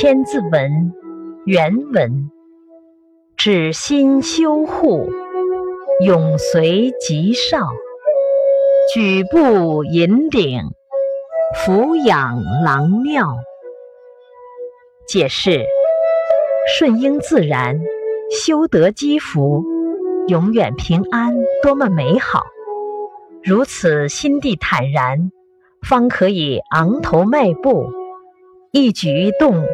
千字文原文：止心修护，永随吉少；举步引领，俯仰郎妙。解释：顺应自然，修德积福，永远平安，多么美好！如此心地坦然，方可以昂头迈步。一举一动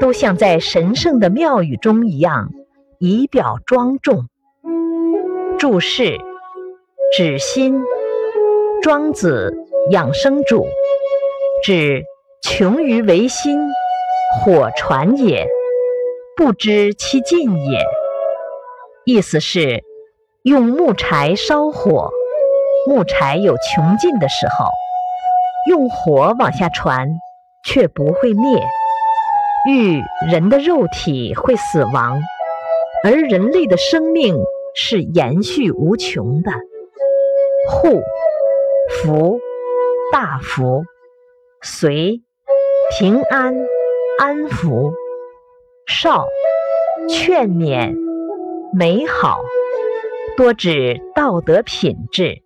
都像在神圣的庙宇中一样，仪表庄重。注释：指心，庄子养生主，指穷于为心，火传也，不知其尽也。意思是用木柴烧火，木柴有穷尽的时候，用火往下传。却不会灭，欲人的肉体会死亡，而人类的生命是延续无穷的。护福大福随平安安福少劝勉美好，多指道德品质。